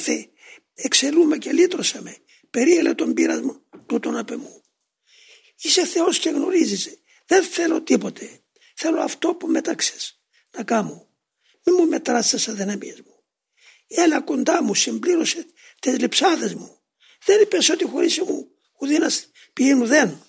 αγαθέ, εξελούμε και λύτρωσαμε, περίελε τον πειρασμό, του τον απεμού. Είσαι Θεός και γνωρίζεις, δεν θέλω τίποτε, θέλω αυτό που μετάξες να κάνω. Μη μου μετράς τις αδυναμίες μου. Έλα κοντά μου, συμπλήρωσε τις λειψάδες μου. Δεν είπες ότι χωρίς μου ουδίνας πηγαίνουν δεν.